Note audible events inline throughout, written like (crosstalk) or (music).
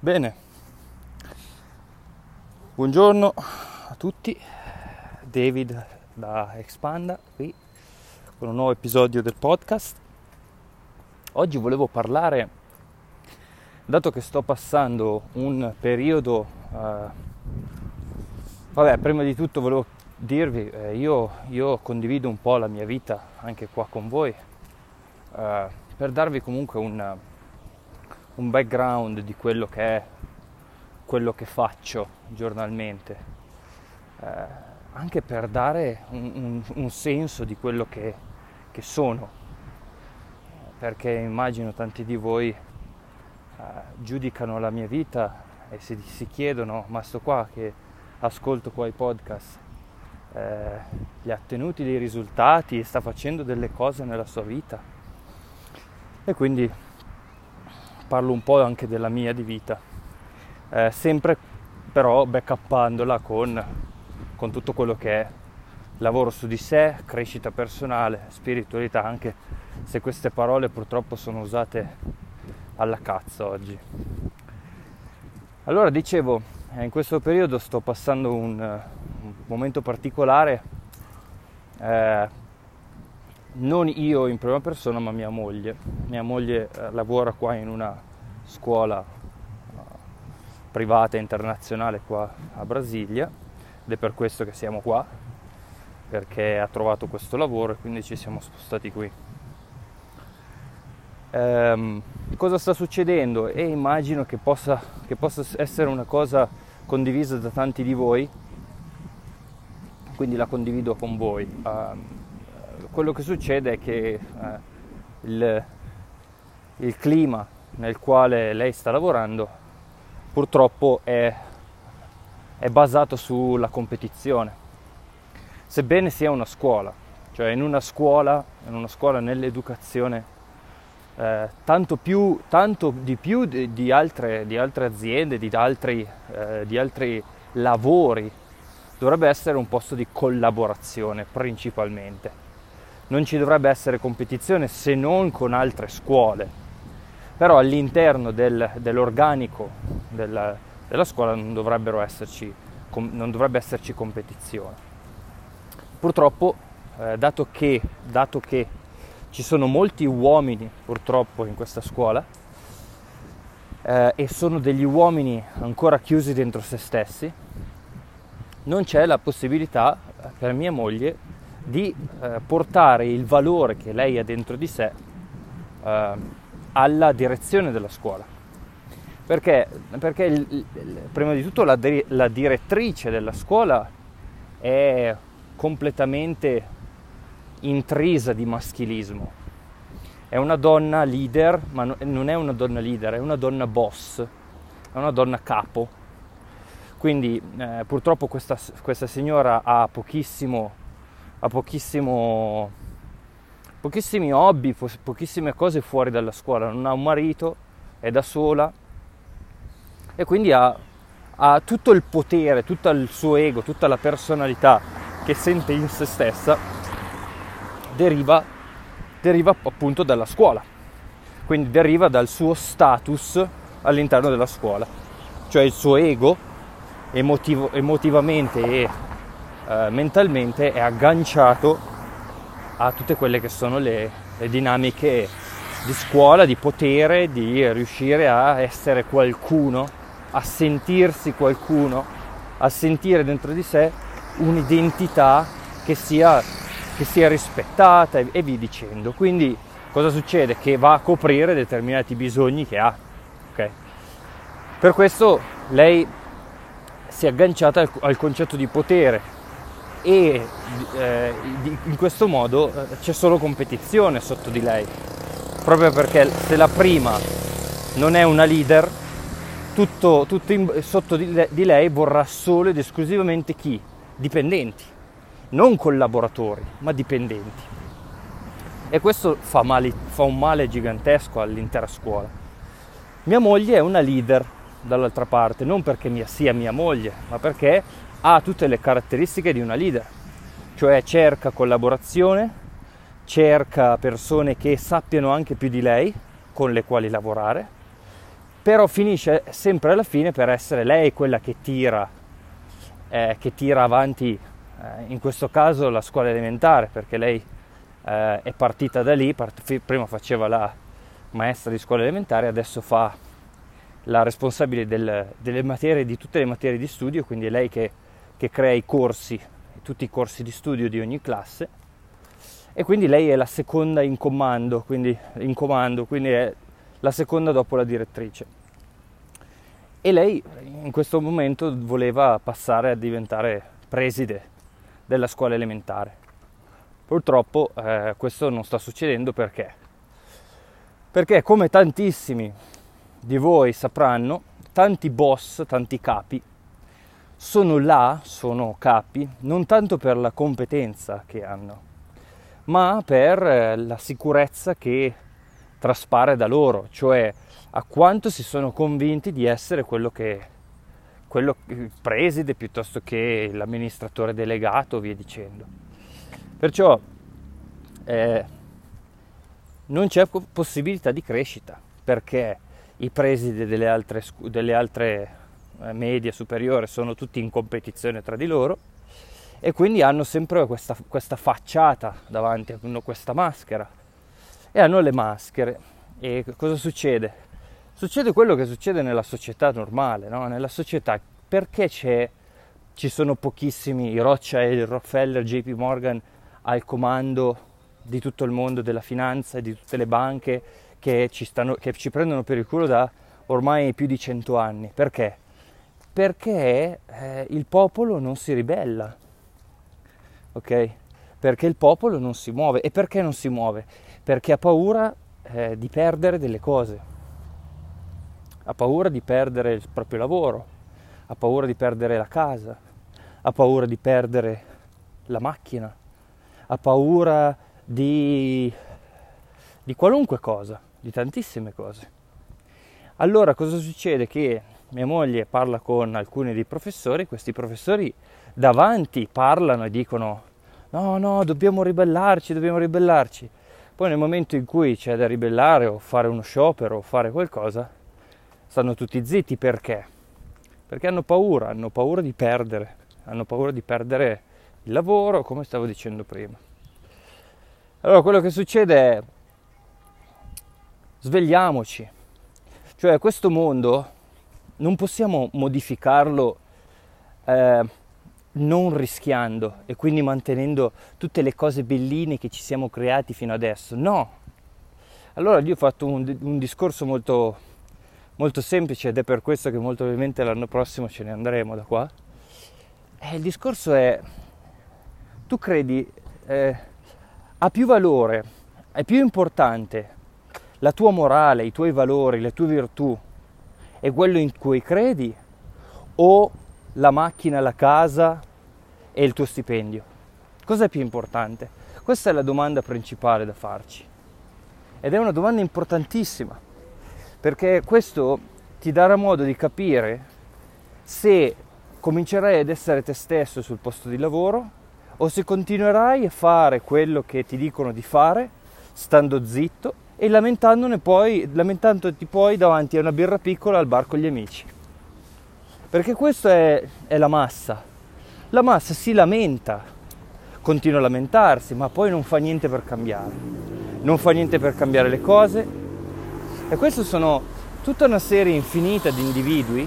Bene, buongiorno a tutti, David da Expanda qui con un nuovo episodio del podcast. Oggi volevo parlare, dato che sto passando un periodo, eh, vabbè, prima di tutto volevo dirvi, eh, io, io, condivido un po' la mia vita anche qua con voi, eh, per darvi comunque un un background di quello che è quello che faccio giornalmente, eh, anche per dare un, un, un, senso di quello che, che, sono, perché immagino tanti di voi eh, giudicano la mia vita e si, si, chiedono, ma sto qua che ascolto qua i podcast, eh, gli ha ottenuti dei risultati, sta facendo delle cose nella sua vita. E quindi parlo un po' anche della mia di vita, eh, sempre però backuppandola con, con tutto quello che è lavoro su di sé, crescita personale, spiritualità, anche se queste parole purtroppo sono usate alla cazzo oggi. Allora dicevo, eh, in questo periodo sto passando un, un momento particolare, eh, non io in prima persona ma mia moglie. Mia moglie eh, lavora qua in una scuola uh, privata internazionale qua a Brasilia ed è per questo che siamo qua, perché ha trovato questo lavoro e quindi ci siamo spostati qui. Ehm, cosa sta succedendo? E immagino che possa, che possa essere una cosa condivisa da tanti di voi, quindi la condivido con voi. Um, quello che succede è che eh, il, il, clima nel quale lei sta lavorando purtroppo è, è basato sulla competizione. Sebbene sia una scuola, cioè in una scuola, in una scuola nell'educazione, eh, tanto, più, tanto di più di, di, altre, di altre, aziende, di altri, eh, di altri lavori, dovrebbe essere un posto di collaborazione principalmente non ci dovrebbe essere competizione se non con altre scuole, però all'interno del, dell'organico della, della, scuola non, esserci, non, dovrebbe esserci competizione. Purtroppo, eh, dato, che, dato che ci sono molti uomini purtroppo in questa scuola eh, e sono degli uomini ancora chiusi dentro se stessi, non c'è la possibilità eh, per mia moglie di eh, portare il valore che lei ha dentro di sé eh, alla direzione della scuola. Perché, perché il, il, prima di tutto la, la direttrice della scuola è completamente intrisa di maschilismo. È una donna leader, ma non è una donna leader, è una donna boss, è una donna capo. Quindi eh, purtroppo questa, questa signora ha pochissimo ha pochissimo, pochissimi hobby, pochissime cose fuori dalla scuola, non ha un marito, è da sola e quindi ha, ha tutto il potere, tutto il suo ego, tutta la personalità che sente in se stessa deriva, deriva appunto dalla scuola, quindi deriva dal suo status all'interno della scuola, cioè il suo ego emotivo, emotivamente e eh, mentalmente è agganciato a tutte quelle che sono le, le dinamiche di scuola, di potere, di riuscire a essere qualcuno, a sentirsi qualcuno, a sentire dentro di sé un'identità che sia, che sia rispettata e, e via dicendo. Quindi cosa succede? Che va a coprire determinati bisogni che ha. Okay? Per questo lei si è agganciata al, al concetto di potere, e eh, in questo modo eh, c'è solo competizione sotto di lei, proprio perché se la prima non è una leader, tutto, tutto in, sotto di, di lei vorrà solo ed esclusivamente chi? Dipendenti, non collaboratori, ma dipendenti. E questo fa, male, fa un male gigantesco all'intera scuola. Mia moglie è una leader dall'altra parte, non perché mia, sia mia moglie, ma perché ha tutte le caratteristiche di una leader, cioè cerca collaborazione, cerca persone che sappiano anche più di lei con le quali lavorare, però finisce sempre alla fine per essere lei quella che tira, eh, che tira avanti, eh, in questo caso la scuola elementare, perché lei eh, è partita da lì, part- prima faceva la maestra di scuola elementare, adesso fa la responsabile del, delle materie, di tutte le materie di studio, quindi è lei che, che crea i corsi, tutti i corsi di studio di ogni classe e quindi lei è la seconda in comando, quindi, in comando, quindi è la seconda dopo la direttrice. E lei in questo momento voleva passare a diventare preside della scuola elementare. Purtroppo eh, questo non sta succedendo perché? Perché come tantissimi di voi sapranno, tanti boss, tanti capi, sono là, sono capi, non tanto per la competenza che hanno, ma per eh, la sicurezza che traspare da loro, cioè a quanto si sono convinti di essere quello che quello, il preside piuttosto che l'amministratore delegato, via dicendo. Perciò eh, non c'è possibilità di crescita perché i presidi delle altre, delle altre eh, medie superiori sono tutti in competizione tra di loro e quindi hanno sempre questa, questa facciata davanti, hanno questa maschera e hanno le maschere. E cosa succede? Succede quello che succede nella società normale, no? nella società perché ci sono pochissimi Rothschild, Rockefeller, JP Morgan al comando di tutto il mondo della finanza e di tutte le banche che ci, stanno, che ci prendono per il culo da ormai più di cento anni. Perché? Perché eh, il popolo non si ribella, ok? Perché il popolo non si muove. E perché non si muove? Perché ha paura eh, di perdere delle cose. Ha paura di perdere il proprio lavoro, ha paura di perdere la casa, ha paura di perdere la macchina, ha paura di, di qualunque cosa di tantissime cose. Allora cosa succede? Che mia moglie parla con alcuni dei professori, questi professori davanti parlano e dicono no, no, dobbiamo ribellarci, dobbiamo ribellarci. Poi nel momento in cui c'è da ribellare o fare uno sciopero o fare qualcosa, stanno tutti zitti perché? Perché hanno paura, hanno paura di perdere, hanno paura di perdere il lavoro, come stavo dicendo prima. Allora quello che succede è svegliamoci. Cioè questo mondo non possiamo modificarlo eh, non rischiando e quindi mantenendo tutte le cose belline che ci siamo creati fino adesso. No. Allora io ho fatto un, un discorso molto, molto semplice ed è per questo che molto probabilmente l'anno prossimo ce ne andremo da qua. E il discorso è, tu credi, eh, ha più valore, è più importante la tua morale, i tuoi valori, le tue virtù è quello in cui credi o la macchina, la casa e il tuo stipendio? Cosa è più importante? Questa è la domanda principale da farci. Ed è una domanda importantissima, perché questo ti darà modo di capire se comincerai ad essere te stesso sul posto di lavoro o se continuerai a fare quello che ti dicono di fare, stando zitto e lamentandone poi, lamentandoti poi davanti a una birra piccola al bar con gli amici. Perché questa è, è la massa. La massa si lamenta, continua a lamentarsi, ma poi non fa niente per cambiare. Non fa niente per cambiare le cose. E queste sono tutta una serie infinita di individui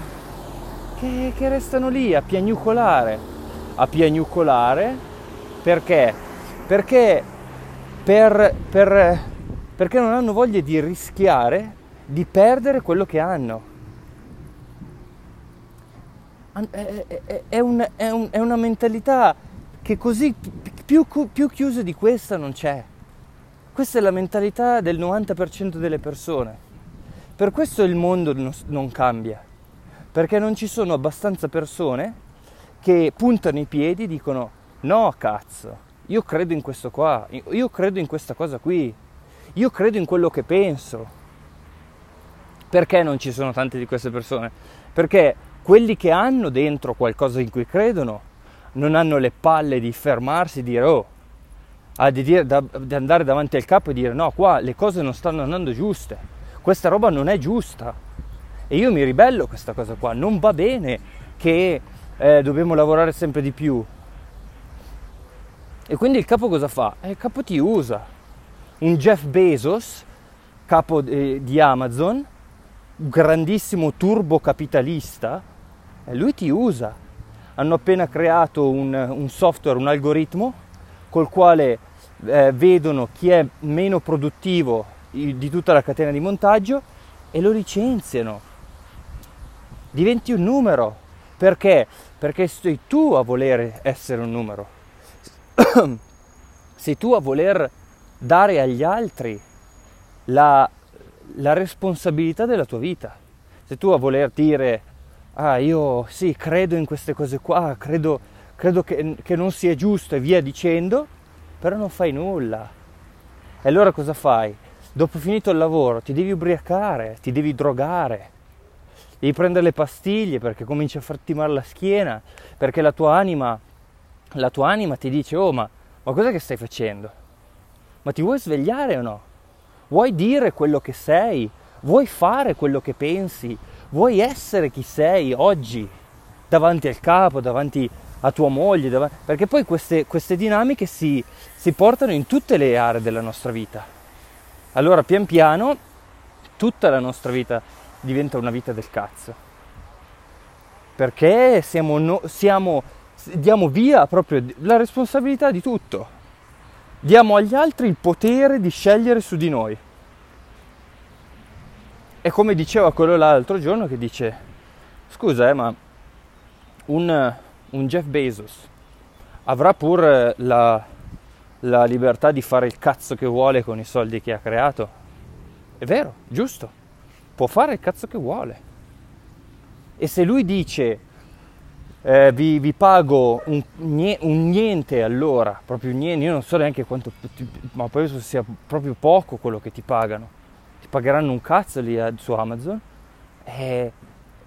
che, che restano lì a piagnucolare. A piagnucolare perché? Perché per, per perché non hanno voglia di rischiare di perdere quello che hanno. È, un, è, un, è una mentalità che così più, più chiusa di questa non c'è. Questa è la mentalità del 90% delle persone. Per questo il mondo non cambia, perché non ci sono abbastanza persone che puntano i piedi e dicono no cazzo, io credo in questo qua, io credo in questa cosa qui, io credo in quello che penso. Perché non ci sono tante di queste persone? Perché quelli che hanno dentro qualcosa in cui credono non hanno le palle di fermarsi e dire oh, di, dire, da, di andare davanti al capo e dire no, qua le cose non stanno andando giuste, questa roba non è giusta. E io mi ribello a questa cosa qua, non va bene che eh, dobbiamo lavorare sempre di più. E quindi il capo cosa fa? Eh, il capo ti usa. Un Jeff Bezos, capo eh, di Amazon, grandissimo turbo capitalista, eh, lui ti usa. Hanno appena creato un, un software, un algoritmo col quale eh, vedono chi è meno produttivo di tutta la catena di montaggio e lo licenziano. Diventi un numero. Perché? Perché sei tu a voler essere un numero. (coughs) sei tu a voler dare agli altri la, la responsabilità della tua vita. Sei tu a voler dire, ah io sì, credo in queste cose qua, credo, credo che, che non sia giusto e via dicendo, però non fai nulla. E allora cosa fai? Dopo finito il lavoro ti devi ubriacare, ti devi drogare, devi prendere le pastiglie perché comincia a farti male la schiena, perché la tua anima, la tua anima ti dice, oh ma, ma che stai facendo? Ma ti vuoi svegliare o no? Vuoi dire quello che sei? Vuoi fare quello che pensi? Vuoi essere chi sei oggi? Davanti al capo, davanti a tua moglie, davanti... perché poi queste, queste dinamiche si, si portano in tutte le aree della nostra vita. Allora pian piano tutta la nostra vita diventa una vita del cazzo. Perché siamo, no, siamo, diamo via proprio la responsabilità di tutto. Diamo agli altri il potere di scegliere su di noi. E come diceva quello l'altro giorno che dice, scusa eh, ma un, un Jeff Bezos avrà pur la, la libertà di fare il cazzo che vuole con i soldi che ha creato. È vero, giusto, può fare il cazzo che vuole. E se lui dice eh, vi, vi, pago un, un, niente allora, proprio niente, io non so neanche quanto, ma penso sia proprio poco quello che ti pagano, ti pagheranno un cazzo lì su Amazon e,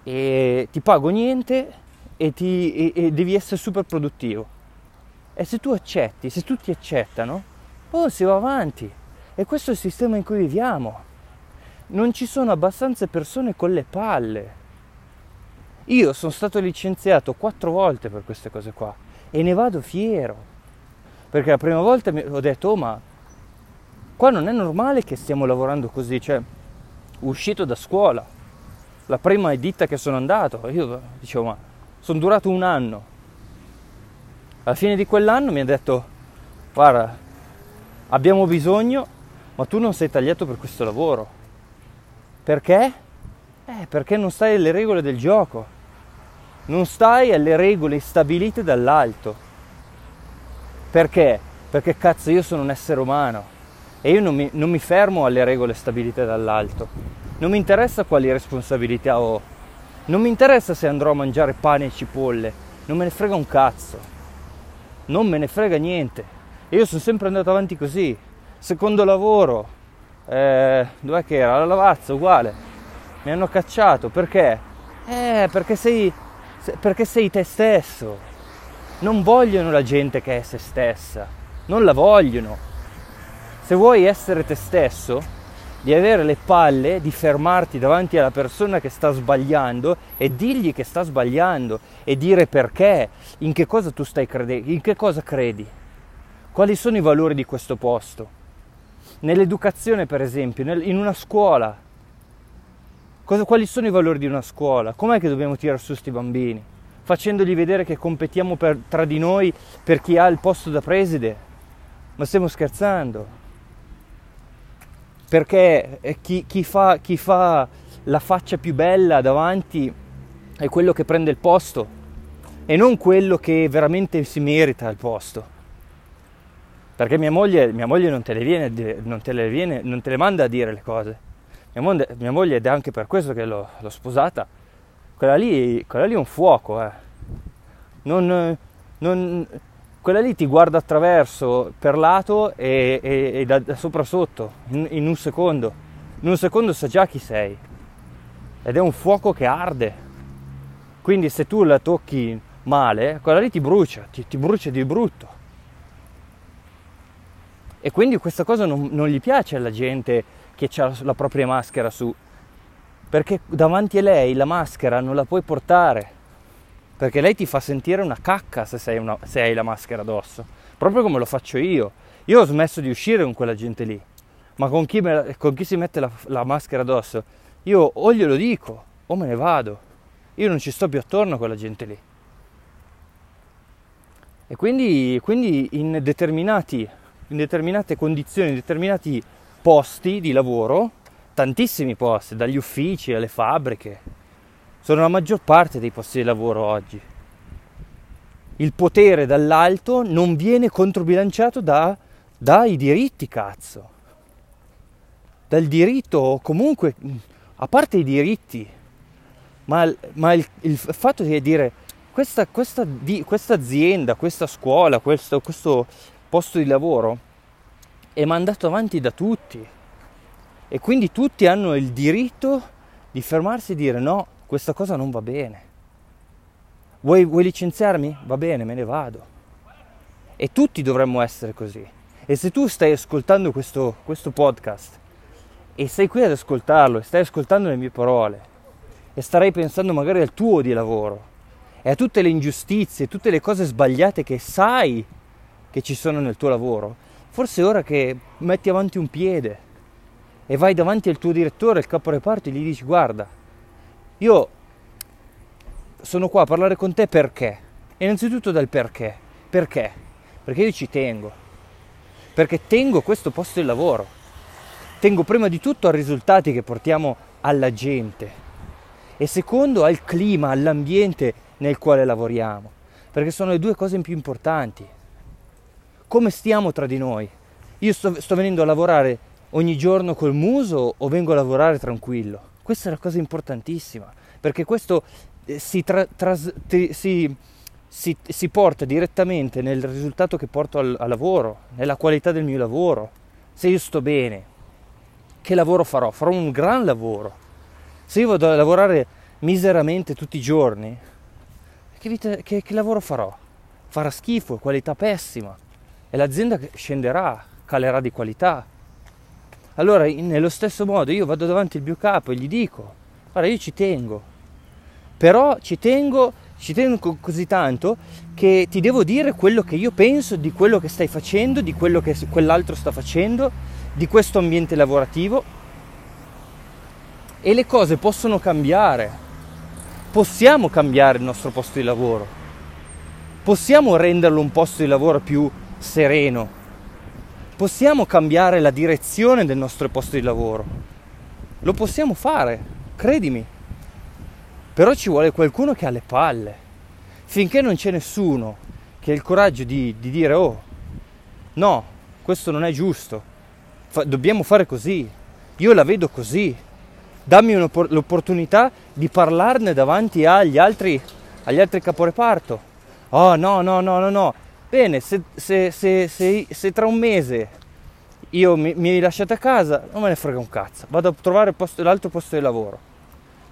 e ti pago niente e, ti, e, e devi essere super produttivo. E se tu accetti, se tutti accettano, poi si va avanti. E questo è il sistema in cui viviamo. Non ci sono abbastanza persone con le palle. Io sono stato licenziato quattro volte per queste cose qua e ne vado fiero. Perché la prima volta ho detto, oh ma qua non è normale che stiamo lavorando così, cioè uscito da scuola, la prima ditta che sono andato, io dicevo ma sono durato un anno. Alla fine di quell'anno mi ha detto, guarda, abbiamo bisogno, ma tu non sei tagliato per questo lavoro. Perché? Eh, perché non stai alle regole del gioco, non stai alle regole stabilite dall'alto. Perché? Perché cazzo io sono un essere umano e io non mi, non mi fermo alle regole stabilite dall'alto. Non mi interessa quali responsabilità ho, non mi interessa se andrò a mangiare pane e cipolle, non me ne frega un cazzo. Non me ne frega niente. io sono sempre andato avanti così. Secondo lavoro, eh, dov'è che era? La lavazza, uguale. Mi hanno cacciato, perché? Eh, perché sei, perché sei te stesso. Non vogliono la gente che è se stessa. Non la vogliono. Se vuoi essere te stesso, di avere le palle di fermarti davanti alla persona che sta sbagliando e dirgli che sta sbagliando e dire perché, in che cosa tu stai credendo, in che cosa credi, quali sono i valori di questo posto. Nell'educazione, per esempio, in una scuola, cosa, quali sono i valori di una scuola? Com'è che dobbiamo tirare su questi bambini? Facendogli vedere che competiamo per, tra di noi per chi ha il posto da preside? Ma stiamo scherzando? perché eh, chi, chi, fa, chi fa la faccia più bella davanti è quello che prende il posto e non quello che veramente si merita il posto. Perché mia moglie, mia moglie non, te viene, non, te viene, non, te le manda a dire le cose. Mia mia moglie ed è anche per questo che l'ho, l'ho sposata, quella lì, quella lì, è un fuoco. Eh. Non, non, quella lì ti guarda attraverso per lato e, e, e da, da, sopra sotto in, in, un secondo. In un secondo sa già chi sei. Ed è un fuoco che arde. Quindi se tu la tocchi male, quella lì ti brucia, ti, ti brucia di brutto. E quindi questa cosa non, non gli piace alla gente che ha la propria maschera su. perché davanti a lei la maschera non la puoi portare, perché lei ti fa sentire una cacca se, una, se hai la maschera addosso, proprio come lo faccio io. Io ho smesso di uscire con quella gente lì, ma con chi, me, con chi si mette la, la maschera addosso, io o glielo dico o me ne vado. Io non ci sto più attorno a quella gente lì. E quindi, quindi in, in determinate condizioni, in determinati posti di lavoro, tantissimi posti, dagli uffici alle fabbriche, sono la maggior parte dei posti di lavoro oggi. Il potere dall'alto non viene controbilanciato da, dai diritti, cazzo. Dal diritto, o comunque, a parte i diritti, ma, ma il, il, fatto di dire questa, questa, di, azienda, questa scuola, questo, questo posto di lavoro è mandato avanti da tutti e quindi tutti hanno il diritto di fermarsi e dire no, questa cosa non va bene. Vuoi, vuoi licenziarmi? Va bene, me ne vado. E tutti dovremmo essere così. E se tu stai ascoltando questo, questo podcast e sei qui ad ascoltarlo e stai ascoltando le mie parole e starai pensando magari al tuo di lavoro e a tutte le ingiustizie, tutte le cose sbagliate che sai che ci sono nel tuo lavoro, forse è ora che metti avanti un piede e vai davanti al tuo direttore, al capo reparto e gli dici guarda, io sono qua a parlare con te perché? innanzitutto dal perché. Perché? Perché io ci tengo. Perché tengo questo posto di lavoro. Tengo prima di tutto ai risultati che portiamo alla gente e secondo al clima, all'ambiente nel quale lavoriamo. Perché sono le due cose più importanti. Come stiamo tra di noi? Io sto, sto venendo a lavorare ogni giorno col muso o vengo a lavorare tranquillo? Questa è la cosa importantissima, perché questo eh, si, tra, tras, ti, si, si, si, porta direttamente nel risultato che porto al, al lavoro, nella qualità del mio lavoro. Se io sto bene, che lavoro farò? Farò un gran lavoro. Se io vado a lavorare miseramente tutti i giorni, che, vita, che, che lavoro farò? Farà schifo, qualità pessima e l'azienda scenderà, calerà di qualità allora, nello stesso modo, io vado davanti al mio capo e gli dico, guarda, io ci tengo, però ci tengo, ci tengo così tanto che ti devo dire quello che io penso di quello che stai facendo, di quello che quell'altro sta facendo, di questo ambiente lavorativo. E le cose possono cambiare. Possiamo cambiare il nostro posto di lavoro. Possiamo renderlo un posto di lavoro più sereno, possiamo cambiare la direzione del nostro posto di lavoro. Lo possiamo fare, credimi. Però ci vuole qualcuno che ha le palle. Finché non c'è nessuno che ha il coraggio di, di dire oh, no, questo non è giusto, Fa, dobbiamo fare così, io la vedo così, dammi l'opportunità di parlarne davanti agli altri, agli altri caporeparto. Oh no, no, no, no, no, Bene, se, se, se, se, tra un mese io mi, mi lasciate a casa, non me ne frega un cazzo, vado a trovare posto, l'altro posto di lavoro.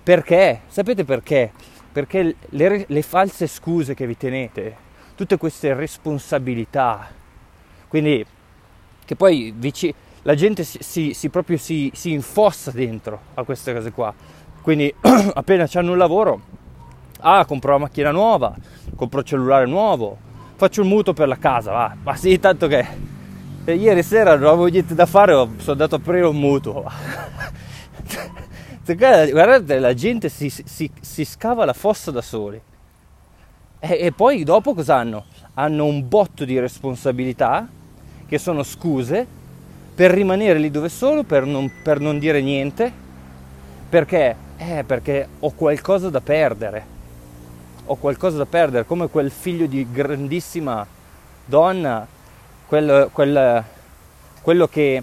Perché? Sapete perché? Perché le, le false scuse che vi tenete, tutte queste responsabilità, quindi che poi vici, la gente si, si, si proprio si, si, infossa dentro a queste cose qua. Quindi (clears throat) appena hanno un lavoro, ah, compro la macchina nuova, compro il cellulare nuovo, faccio il mutuo per la casa, va. Ma sì, tanto che e ieri sera non avevo niente da fare, sono andato a aprire un mutuo. (laughs) Guardate, la gente si, si, si, scava la fossa da soli. E, e poi dopo cosa hanno? Hanno un botto di responsabilità, che sono scuse, per rimanere lì dove sono, per non, per non dire niente. Perché? Eh, perché ho qualcosa da perdere ho qualcosa da perdere, come quel figlio di grandissima donna, quel, quel, quello che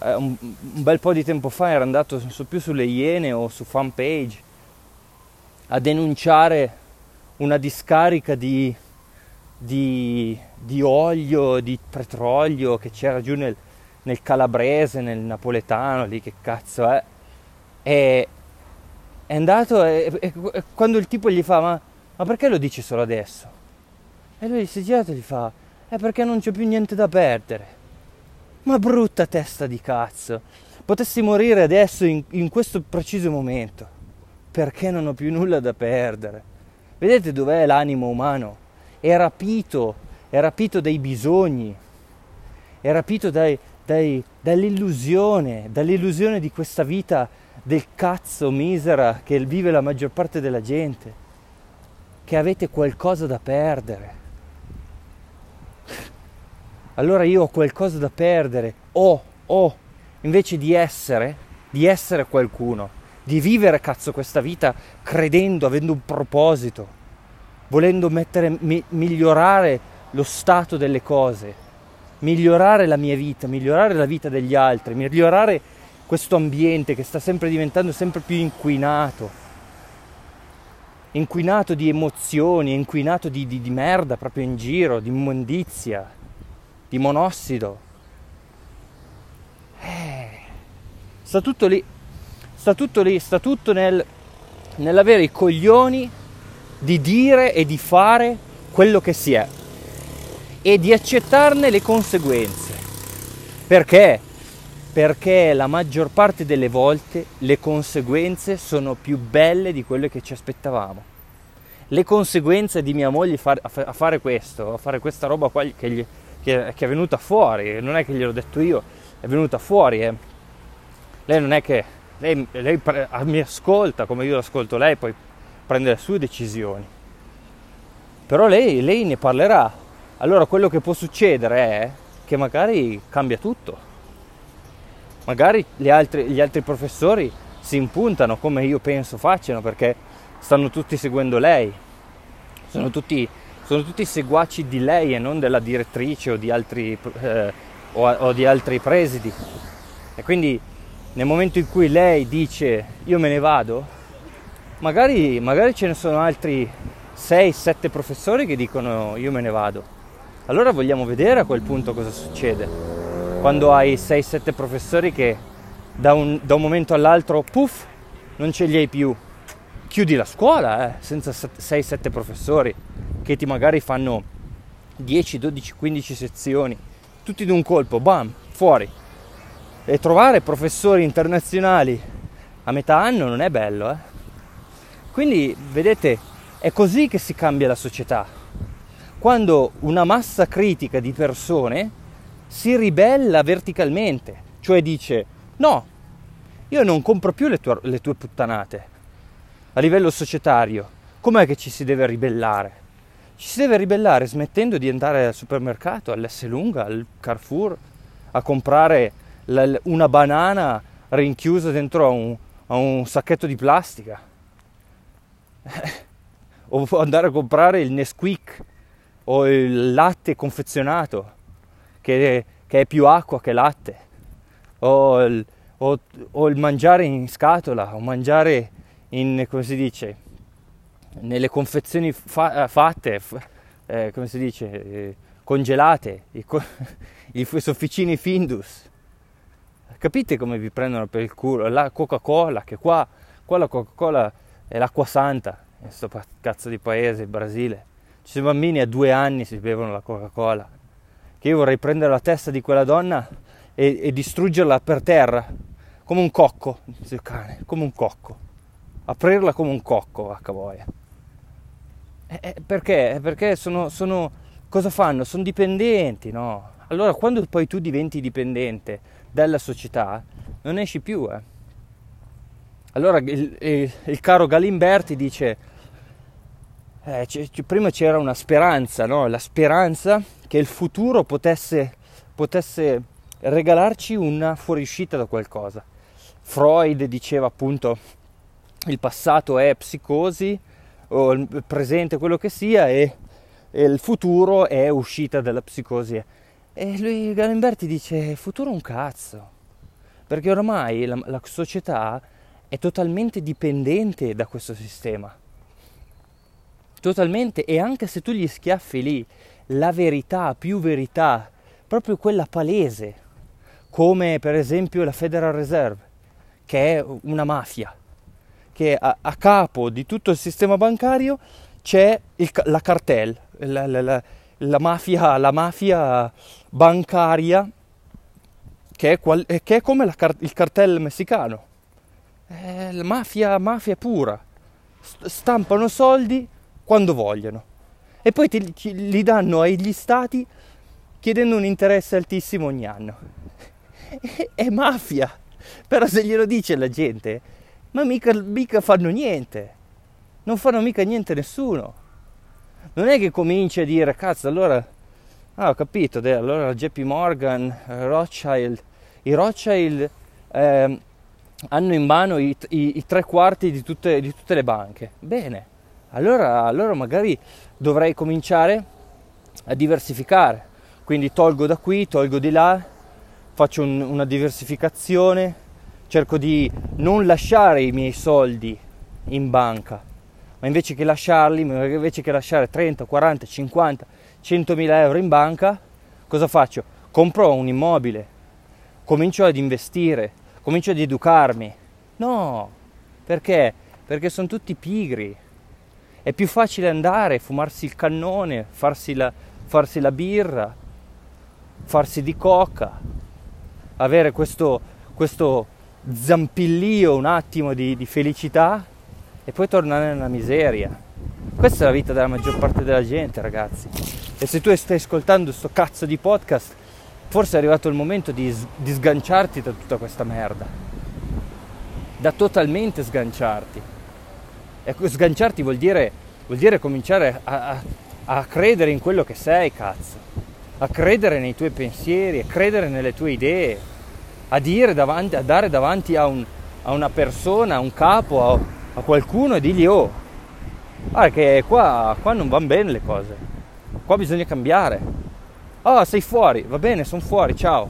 eh, un, un, bel po' di tempo fa era andato su, più sulle Iene o su fanpage a denunciare una discarica di, di, di olio, di petrolio che c'era giù nel, nel calabrese, nel napoletano, lì che cazzo è. E è andato e, e, e quando il tipo gli fa ma ma perché lo dici solo adesso? E lui si gira e gli fa, è perché non c'è più niente da perdere. Ma brutta testa di cazzo. potessi morire adesso in, in questo preciso momento, perché non ho più nulla da perdere. Vedete dov'è l'animo umano? È rapito, è rapito dai bisogni, è rapito dai, dai, dall'illusione, dall'illusione di questa vita del cazzo misera che vive la maggior parte della gente, che avete qualcosa da perdere. Allora io ho qualcosa da perdere, ho, ho, invece di essere, di essere qualcuno, di vivere cazzo questa vita credendo, avendo un proposito, volendo mettere, mi, migliorare lo stato delle cose, migliorare la mia vita, migliorare la vita degli altri, migliorare questo ambiente che sta sempre diventando sempre più inquinato, inquinato di emozioni, inquinato di, di, di merda proprio in giro, di immondizia, di monossido. Eh, sta tutto lì, sta tutto lì, sta tutto nel, nell'avere i coglioni di dire e di fare quello che si è e di accettarne le conseguenze. Perché? Perché la maggior parte delle volte le conseguenze sono più belle di quelle che ci aspettavamo. Le conseguenze di mia moglie a fare questo, a fare questa roba qua che, gli, che, che, è venuta fuori, non è che gliel'ho detto io, è venuta fuori. Eh. Lei non è che lei, lei mi ascolta come io l'ascolto lei, poi prende le sue decisioni. Però lei, lei ne parlerà allora quello che può succedere è che magari cambia tutto. Magari gli altri, gli altri professori si impuntano come io penso facciano perché stanno tutti seguendo lei. Sono tutti, sono tutti seguaci di lei e non della direttrice o di altri, eh, o, o di altri presidi. E quindi nel momento in cui lei dice io me ne vado, magari, magari ce ne sono altri 6-7 professori che dicono io me ne vado allora vogliamo vedere a quel punto cosa succede. Quando hai 6-7 professori che da un, da un, momento all'altro, puff, non ce li hai più. Chiudi la scuola eh, senza 6-7 professori che ti magari fanno 10, 12, 15 sezioni, tutti d'un colpo, bam, fuori. E trovare professori internazionali a metà anno non è bello. Eh? Quindi, vedete, è così che si cambia la società quando una massa critica di persone si ribella verticalmente, cioè dice no, io non compro più le tue, le tue puttanate. A livello societario, com'è che ci si deve ribellare? Ci si deve ribellare smettendo di andare al supermercato, all'S lunga, al Carrefour, a comprare la, una banana rinchiusa dentro a un, a un sacchetto di plastica. (laughs) o andare a comprare il Nesquik o il latte confezionato che, che è più acqua che latte. O il, o, o il, mangiare in scatola o mangiare in come si dice nelle confezioni fa, fatte eh, come si dice eh, congelate i, (laughs) i sofficini Findus. Capite come vi prendono per il culo? La Coca-Cola che qua, qua la Coca-Cola è l'acqua santa in questo cazzo di paese il Brasile. Ci sono bambini a due anni si bevono la Coca-Cola. Che io vorrei prendere la testa di quella donna e, e distruggerla per terra, come un cocco, il cane, come un cocco. Aprirla come un cocco, vacca boia. Eh, eh, perché? Perché sono, sono, cosa fanno? Sono dipendenti, no? Allora quando poi tu diventi dipendente dalla società, non esci più, eh. Allora il, il, il caro Galimberti dice eh, c- prima c'era una speranza, no? la speranza che il futuro potesse, potesse regalarci una fuoriuscita da qualcosa. Freud diceva appunto il passato è psicosi, o il presente quello che sia, e, e il futuro è uscita dalla psicosi. E lui, Galimberti, dice: futuro è un cazzo, perché ormai la, la società è totalmente dipendente da questo sistema totalmente e anche se tu gli schiaffi lì la verità, più verità, proprio quella palese, come per esempio la Federal Reserve, che è una mafia, che a, a capo di tutto il sistema bancario c'è il, la cartel, la, la, la, mafia, la mafia bancaria che è, qual- che è come car- il cartello messicano. È la mafia, mafia pura. Stampano soldi quando vogliono e poi ti, li danno agli stati chiedendo un interesse altissimo ogni anno. (laughs) È mafia, però se glielo dice la gente, ma mica, mica fanno niente, non fanno mica niente nessuno. Non è che cominci a dire, cazzo, allora, ah, ho capito, allora JP Morgan, eh, Rothschild, i Rothschild eh, hanno in mano i, i, i tre quarti di tutte, di tutte le banche. Bene, allora, allora magari dovrei cominciare a diversificare. Quindi tolgo da qui, tolgo di là, faccio un, una diversificazione, cerco di non lasciare i miei soldi in banca, ma invece che lasciarli, invece che lasciare 30, 40, 50, 100 mila euro in banca, cosa faccio? Compro un immobile, comincio ad investire, comincio ad educarmi. No, perché? Perché sono tutti pigri, è più facile andare, fumarsi il cannone, farsi la, farsi la birra, farsi di coca, avere questo, questo zampillio un attimo di, di felicità e poi tornare nella miseria. Questa è la vita della maggior parte della gente, ragazzi. E se tu stai ascoltando questo cazzo di podcast, forse è arrivato il momento di, di sganciarti da tutta questa merda. Da totalmente sganciarti. Ecco, sganciarti vuol dire, vuol dire cominciare a, a, a, credere in quello che sei, cazzo. A credere nei tuoi pensieri, a credere nelle tue idee, a, davanti, a dare davanti a, un, a, una persona, a un capo, a, qualcuno e dirgli oh, guarda che qua, qua non vanno bene le cose, qua bisogna cambiare. Oh, sei fuori, va bene, sono fuori, ciao,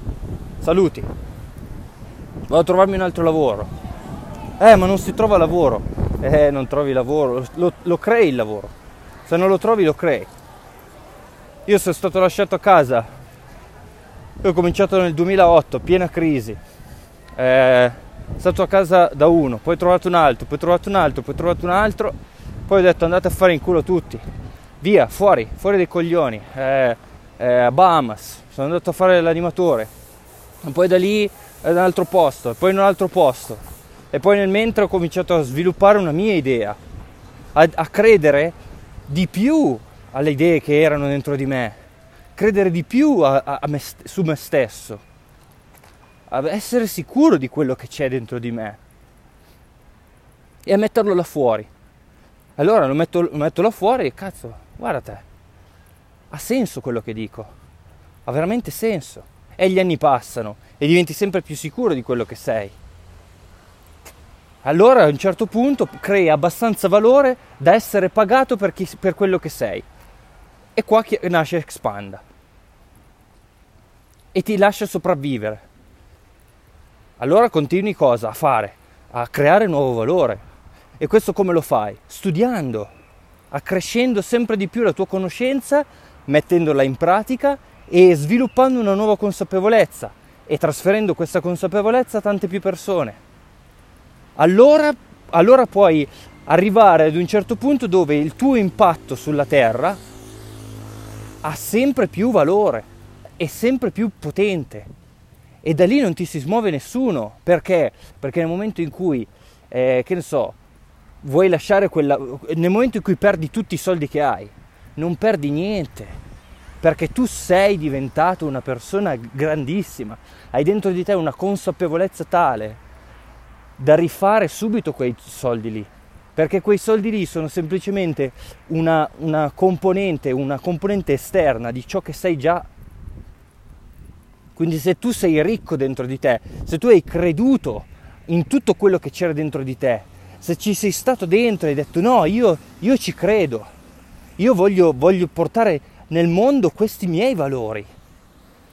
saluti. Vado a trovarmi un altro lavoro. Eh, ma non si trova lavoro eh, non trovi lavoro, lo, lo crei il lavoro, se non lo trovi lo crei. Io sono stato lasciato a casa, ho cominciato nel 2008, piena crisi, eh, stato a casa da uno, poi ho trovato un altro, poi ho trovato un altro, poi ho trovato un altro, poi ho detto andate a fare in culo tutti, via, fuori, fuori dei coglioni, eh, eh, Bahamas, sono andato a fare l'animatore, poi da lì ad un altro posto, poi in un altro posto, e poi nel mentre ho cominciato a sviluppare una mia idea, a, a credere di più alle idee che erano dentro di me, credere di più a, a me, su me stesso, a essere sicuro di quello che c'è dentro di me e a metterlo là fuori. Allora lo metto, lo metto là fuori e cazzo, guarda te, ha senso quello che dico, ha veramente senso. E gli anni passano e diventi sempre più sicuro di quello che sei allora a un certo punto crei abbastanza valore da essere pagato per, chi, per quello che sei. E qua nasce Expanda. E ti lascia sopravvivere. Allora continui cosa? A fare? A creare nuovo valore. E questo come lo fai? Studiando, accrescendo sempre di più la tua conoscenza, mettendola in pratica e sviluppando una nuova consapevolezza e trasferendo questa consapevolezza a tante più persone allora, allora puoi arrivare ad un certo punto dove il tuo impatto sulla Terra ha sempre più valore, è sempre più potente e da lì non ti si smuove nessuno. Perché? Perché nel momento in cui, eh, che ne so, vuoi lasciare quella... nel momento in cui perdi tutti i soldi che hai, non perdi niente, perché tu sei diventato una persona grandissima, hai dentro di te una consapevolezza tale da rifare subito quei soldi lì, perché quei soldi lì sono semplicemente una, una, componente, una componente esterna di ciò che sei già. Quindi se tu sei ricco dentro di te, se tu hai creduto in tutto quello che c'era dentro di te, se ci sei stato dentro e hai detto no, io, io ci credo, io voglio, voglio portare nel mondo questi miei valori,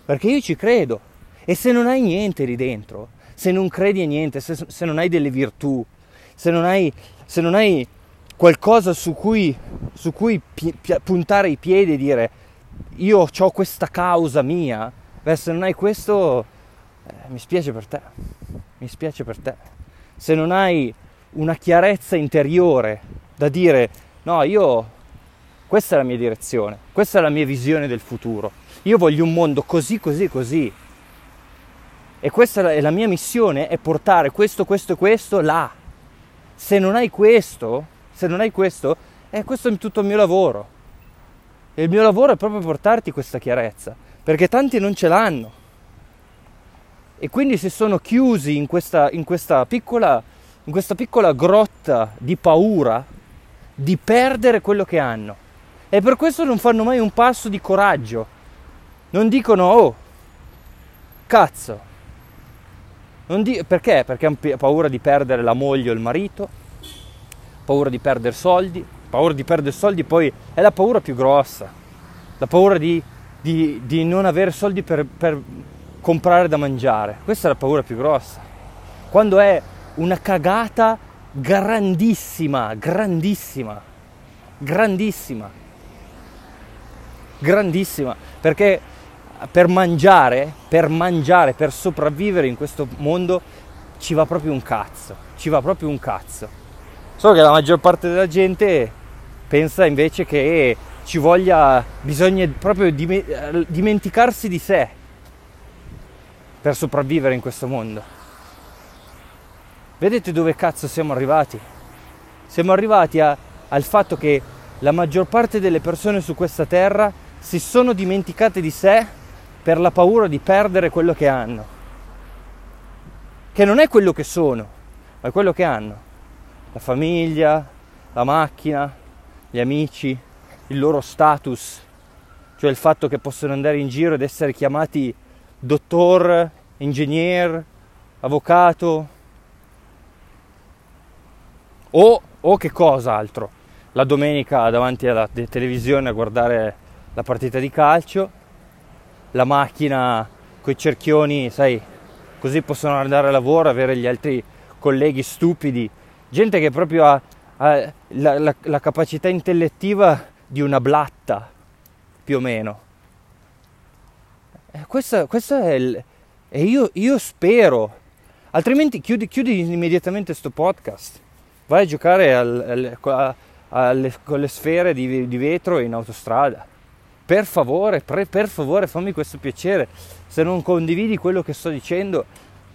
perché io ci credo. E se non hai niente lì dentro, se non credi a niente, se, se non hai delle virtù, se non hai, se non hai qualcosa su cui, su cui pi, pi, puntare i piedi e dire io ho questa causa mia, beh, se non hai questo, eh, mi spiace per te, mi spiace per te. Se non hai una chiarezza interiore da dire no, io questa è la mia direzione, questa è la mia visione del futuro. Io voglio un mondo così, così, così E questa è la mia missione, è portare questo, questo e questo là. Se non hai questo, se non hai questo, eh, questo è tutto il mio lavoro. E il mio lavoro è proprio portarti questa chiarezza, perché tanti non ce l'hanno. E quindi si sono chiusi in questa, in questa, piccola, in questa piccola grotta di paura di perdere quello che hanno. E per questo non fanno mai un passo di coraggio. Non dicono, oh, cazzo, di- perché? Perché hanno paura di perdere la moglie o il marito, paura di perdere soldi, paura di perdere soldi poi è la paura più grossa, la paura di, di, di non avere soldi per, per comprare da mangiare, questa è la paura più grossa. Quando è una cagata grandissima, grandissima, grandissima, grandissima, perché per mangiare, per mangiare, per sopravvivere in questo mondo ci va proprio un cazzo, ci va proprio un cazzo. Solo che la maggior parte della gente pensa invece che ci voglia, bisogna proprio dimenticarsi di sé per sopravvivere in questo mondo. Vedete dove cazzo siamo arrivati? Siamo arrivati a, al fatto che la maggior parte delle persone su questa terra si sono dimenticate di sé per la paura di perdere quello che hanno, che non è quello che sono, ma è quello che hanno, la famiglia, la macchina, gli amici, il loro status, cioè il fatto che possono andare in giro ed essere chiamati dottor, ingegner, avvocato o, o che cosa altro, la domenica davanti alla televisione a guardare la partita di calcio la macchina con i cerchioni, sai, così possono andare a lavoro, avere gli altri colleghi stupidi, gente che proprio ha, ha la, la, la, capacità intellettiva di una blatta, più o meno. Eh, questo, questo è il... E io, io spero, altrimenti chiudi, chiudi immediatamente questo podcast, vai a giocare al, al, alle, con le sfere di, di vetro in autostrada per favore, pre, per favore fammi questo piacere, se non condividi quello che sto dicendo,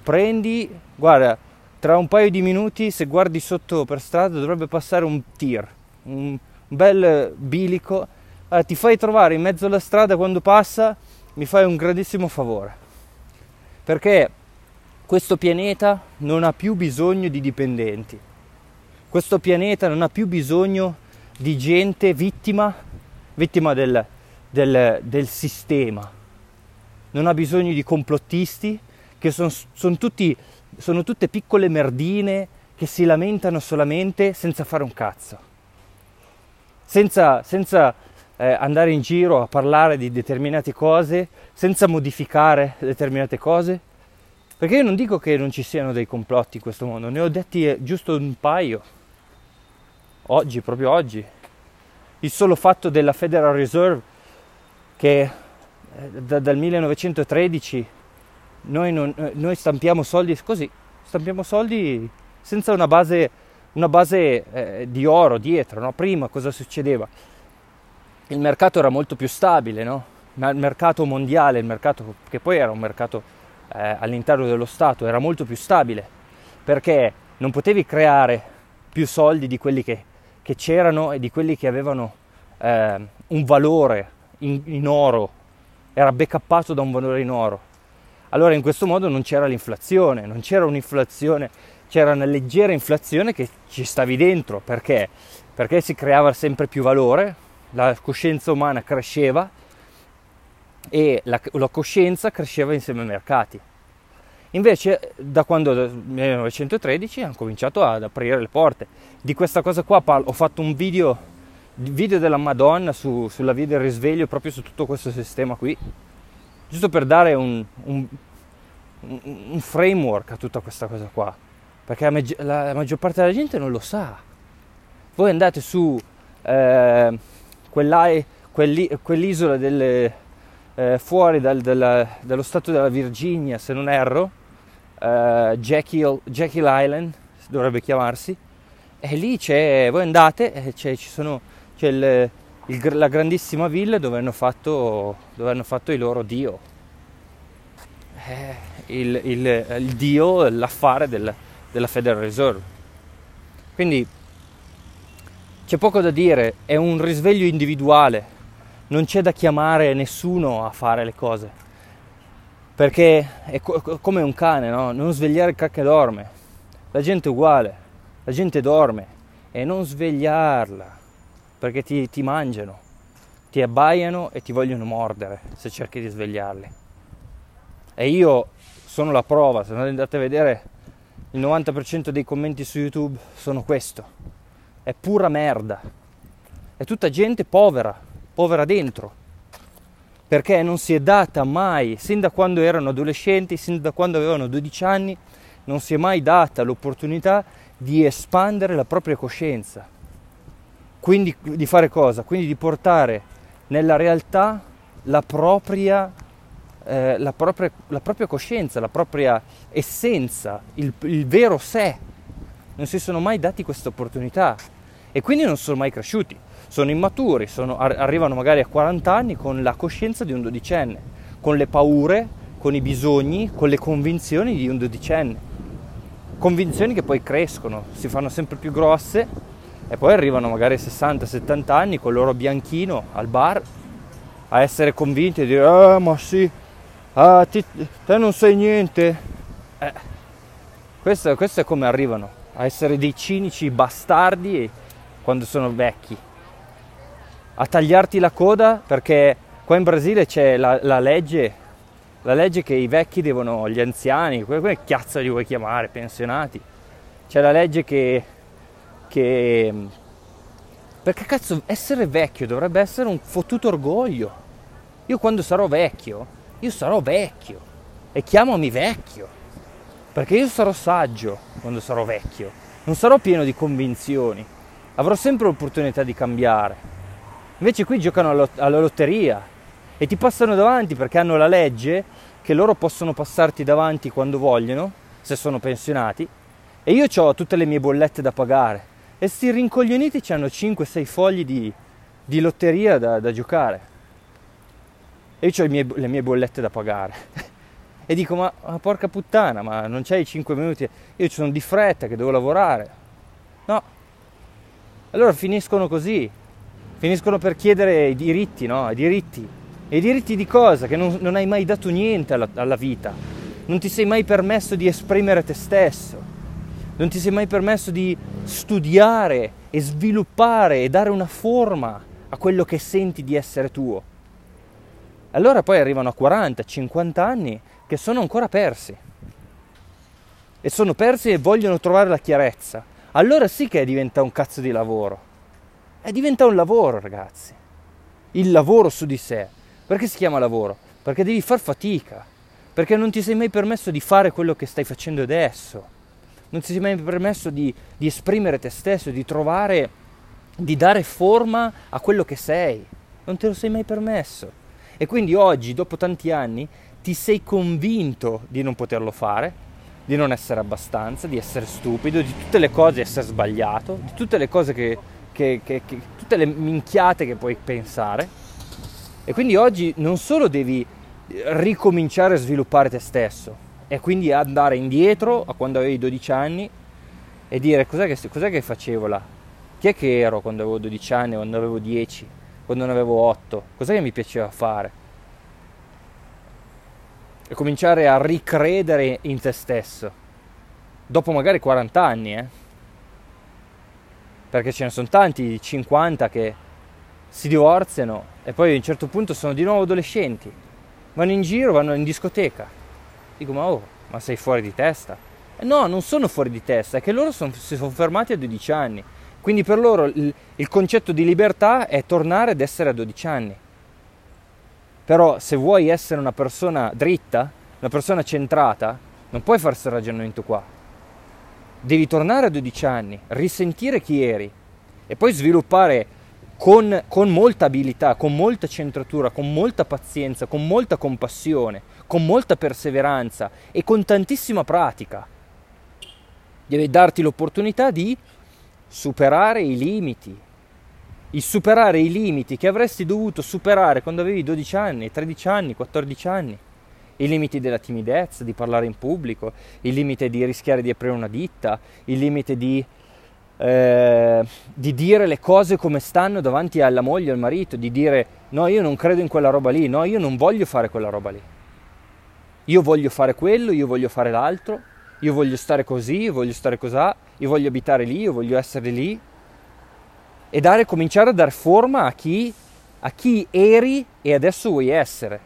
prendi, guarda, tra un paio di minuti se guardi sotto per strada dovrebbe passare un tir, un bel bilico, eh, ti fai trovare in mezzo alla strada quando passa, mi fai un grandissimo favore, perché questo pianeta non ha più bisogno di dipendenti, questo pianeta non ha più bisogno di gente vittima, vittima del, del, del sistema, non ha bisogno di complottisti che son, son tutti, sono tutte piccole merdine che si lamentano solamente senza fare un cazzo, senza, senza eh, andare in giro a parlare di determinate cose, senza modificare determinate cose. Perché io non dico che non ci siano dei complotti in questo mondo, ne ho detti eh, giusto un paio. Oggi, proprio oggi. Il solo fatto della Federal Reserve che eh, da, dal 1913 noi, non, eh, noi, stampiamo soldi così, stampiamo soldi senza una base, una base eh, di oro dietro. No? Prima cosa succedeva? Il mercato era molto più stabile, no? ma il mercato mondiale, il mercato che poi era un mercato eh, all'interno dello Stato, era molto più stabile perché non potevi creare più soldi di quelli che, che c'erano e di quelli che avevano eh, un valore in, in oro, era backuppato da un valore in oro. Allora in questo modo non c'era l'inflazione, non c'era un'inflazione, c'era una leggera inflazione che ci stavi dentro, perché? Perché si creava sempre più valore, la coscienza umana cresceva e la, la coscienza cresceva insieme ai mercati. Invece da quando nel 1913 hanno cominciato ad aprire le porte. Di questa cosa qua ho fatto un video video della Madonna su, sulla via del risveglio, proprio su tutto questo sistema qui, giusto per dare un, un, un framework a tutta questa cosa qua, perché la, la, la, maggior parte della gente non lo sa. Voi andate su eh, quell'isola delle, eh, fuori dal, della, dallo stato della Virginia, se non erro, eh, Jekyll, Jekyll Island dovrebbe chiamarsi, e lì c'è, voi andate e ci sono c'è il, il, la grandissima villa dove hanno, fatto, dove hanno fatto il loro dio. il, il, il dio, l'affare del, della Federal Reserve. Quindi c'è poco da dire, è un risveglio individuale, non c'è da chiamare nessuno a fare le cose, perché è co- come un cane, no? non svegliare il cacca dorme, la gente è uguale, la gente dorme e non svegliarla, perché ti, ti mangiano, ti abbaiano e ti vogliono mordere se cerchi di svegliarli. E io sono la prova, se andate a vedere il 90% dei commenti su YouTube sono questo, è pura merda, è tutta gente povera, povera dentro, perché non si è data mai, sin da quando erano adolescenti, sin da quando avevano 12 anni, non si è mai data l'opportunità di espandere la propria coscienza. Quindi di fare cosa? Quindi di portare nella realtà la propria, eh, la propria, la propria coscienza, la propria essenza, il, il vero sé. Non si sono mai dati questa opportunità e quindi non sono mai cresciuti sono immaturi, sono, arrivano magari a 40 anni con la coscienza di un dodicenne, con le paure, con i bisogni, con le convinzioni di un dodicenne. Convinzioni che poi crescono, si fanno sempre più grosse e poi arrivano magari a 60-70 anni con il loro bianchino al bar a essere convinti e dire ah ma sì, ah, ti, te non sai niente. Eh, questo, questo è come arrivano, a essere dei cinici bastardi quando sono vecchi a tagliarti la coda perché qua in Brasile c'è la, la legge, la legge che i vecchi devono, gli anziani, come cazzo li vuoi chiamare, pensionati, c'è la legge che, che perché cazzo essere vecchio dovrebbe essere un fottuto orgoglio. Io quando sarò vecchio, io sarò vecchio e chiamami vecchio, perché io sarò saggio quando sarò vecchio, non sarò pieno di convinzioni, avrò sempre l'opportunità di cambiare. Invece qui giocano alla lotteria e ti passano davanti perché hanno la legge che loro possono passarti davanti quando vogliono, se sono pensionati, e io ho tutte le mie bollette da pagare. E sti rincoglioniti hanno 5-6 fogli di, di lotteria da, da, giocare. E io ho mie, le mie bollette da pagare. (laughs) e dico, ma, ma porca puttana, ma non c'hai 5 minuti? Io sono di fretta che devo lavorare. No. Allora finiscono così, finiscono per chiedere i diritti, no? I diritti. E i diritti di cosa? Che non, non hai mai dato niente alla, alla vita. Non ti sei mai permesso di esprimere te stesso. Non ti sei mai permesso di studiare e sviluppare e dare una forma a quello che senti di essere tuo. Allora poi arrivano a 40, 50 anni che sono ancora persi. E sono persi e vogliono trovare la chiarezza. Allora sì che diventa un cazzo di lavoro. E diventa un lavoro, ragazzi. Il lavoro su di sé. Perché si chiama lavoro? Perché devi far fatica. Perché non ti sei mai permesso di fare quello che stai facendo adesso. Non ti sei mai permesso di, di esprimere te stesso, di trovare, di dare forma a quello che sei. Non te lo sei mai permesso. E quindi oggi, dopo tanti anni, ti sei convinto di non poterlo fare, di non essere abbastanza, di essere stupido, di tutte le cose essere sbagliato, di tutte le cose che che, che, che, tutte le minchiate che puoi pensare. E quindi oggi non solo devi ricominciare a sviluppare te stesso, e quindi andare indietro a quando avevi 12 anni e dire cos'è che, cos'è che facevo là? Chi è che ero quando avevo 12 anni, quando avevo 10, quando ne avevo 8? Cos'è che mi piaceva fare? E cominciare a ricredere in te stesso. Dopo magari 40 anni, eh? perché ce ne sono tanti, 50 che si divorziano e poi a un certo punto sono di nuovo adolescenti, vanno in giro, vanno in discoteca. Dico, ma oh, ma sei fuori di testa? Eh no, non sono fuori di testa, è che loro son, si sono fermati a 12 anni. Quindi per loro il, il concetto di libertà è tornare ad essere a 12 anni. Però se vuoi essere una persona dritta, una persona centrata, non puoi fare questo ragionamento qua devi tornare a 12 anni, risentire chi eri e poi sviluppare con, con, molta abilità, con molta centratura, con molta pazienza, con molta compassione, con molta perseveranza e con tantissima pratica. Devi darti l'opportunità di superare i limiti, il superare i limiti che avresti dovuto superare quando avevi 12 anni, 13 anni, 14 anni. I limiti della timidezza, di parlare in pubblico, il limite di rischiare di aprire una ditta, il limite di, eh, di dire le cose come stanno davanti alla moglie al marito, di dire no io non credo in quella roba lì, no io non voglio fare quella roba lì, io voglio fare quello, io voglio fare l'altro, io voglio stare così, io voglio stare così, io voglio abitare lì, io voglio essere lì. E dare, cominciare a dare forma a chi, a chi eri e adesso vuoi essere.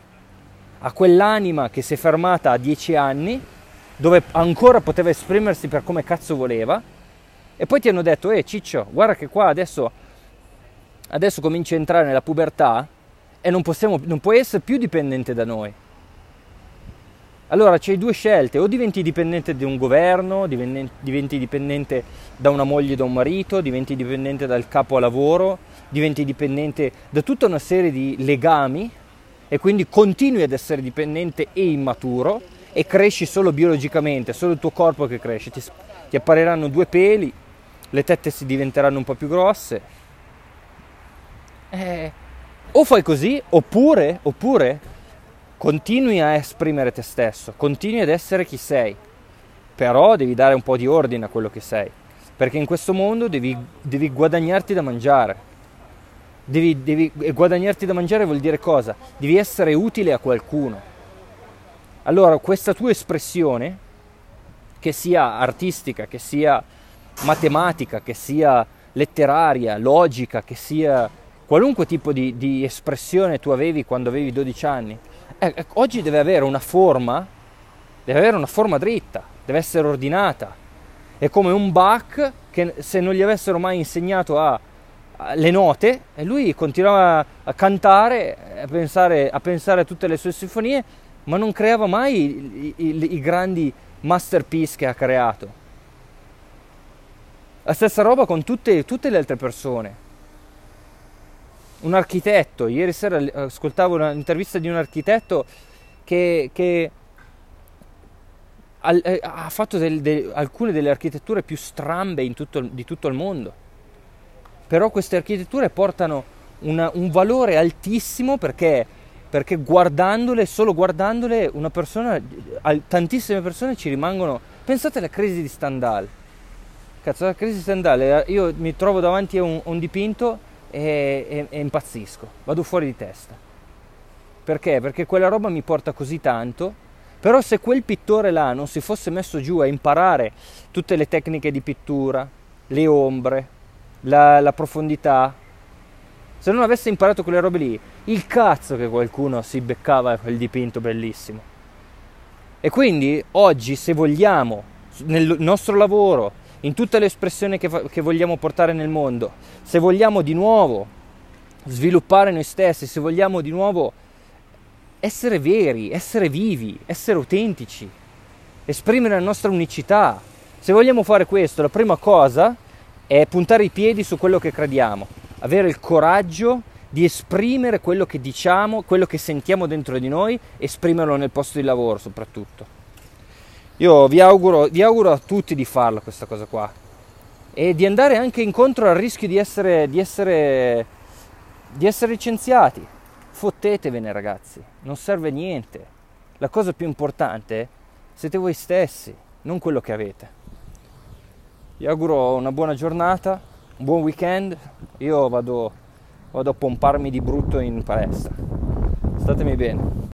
A quell'anima che si è fermata a dieci anni, dove ancora poteva esprimersi per come cazzo voleva, e poi ti hanno detto, eh ciccio, guarda che qua adesso, adesso cominci a entrare nella pubertà e non, possiamo, non puoi essere più dipendente da noi. Allora c'hai due scelte, o diventi dipendente di un governo, diventi dipendente da una moglie da un marito, diventi dipendente dal capo a lavoro, diventi dipendente da tutta una serie di legami e quindi continui ad essere dipendente e immaturo e cresci solo biologicamente, solo il tuo corpo che cresce, ti, ti appariranno due peli, le tette si diventeranno un po' più grosse. Eh, o fai così, oppure, oppure continui a esprimere te stesso, continui ad essere chi sei, però devi dare un po' di ordine a quello che sei, perché in questo mondo devi, devi guadagnarti da mangiare Devi, devi guadagnarti da mangiare vuol dire cosa? Devi essere utile a qualcuno. Allora questa tua espressione, che sia artistica, che sia matematica, che sia letteraria, logica, che sia qualunque tipo di, di espressione tu avevi quando avevi 12 anni, eh, eh, oggi deve avere una forma, deve avere una forma dritta, deve essere ordinata. È come un Bach che se non gli avessero mai insegnato a le note e lui continuava a cantare, a pensare, a pensare a tutte le sue sinfonie, ma non creava mai i, i, i grandi masterpiece che ha creato. La stessa roba con tutte, tutte le altre persone. Un architetto, ieri sera ascoltavo un'intervista di un architetto che, che eh, ha fatto del, de, alcune delle architetture più strambe tutto, di tutto il mondo però queste architetture portano una, un valore altissimo perché, perché guardandole, solo guardandole, una persona, tantissime persone ci rimangono. Pensate alla crisi di Stendhal. Cazzo, la crisi di Stendhal, eh, io mi trovo davanti a un, un dipinto e, e, e impazzisco, vado fuori di testa. Perché? Perché quella roba mi porta così tanto però se quel pittore là non si fosse messo giù a imparare tutte le tecniche di pittura, le ombre, la, la profondità, se non avesse imparato quelle robe lì, il cazzo che qualcuno si beccava quel dipinto bellissimo. E quindi oggi, se vogliamo, nel nostro lavoro, in tutte le espressioni che, che vogliamo portare nel mondo, se vogliamo di nuovo sviluppare noi stessi, se vogliamo di nuovo essere veri, essere vivi, essere autentici, esprimere la nostra unicità, se vogliamo fare questo, la prima cosa è puntare i piedi su quello che crediamo, avere il coraggio di esprimere quello che diciamo, quello che sentiamo dentro di noi, esprimerlo nel posto di lavoro soprattutto. Io vi auguro, vi auguro a tutti di farla questa cosa qua e di andare anche incontro al rischio di essere, di essere, di essere licenziati. Fottetevene ragazzi, non serve niente. La cosa più importante siete voi stessi, non quello che avete. Vi auguro una buona giornata, un buon weekend. Io vado, vado a pomparmi di brutto in palestra. Statemi bene.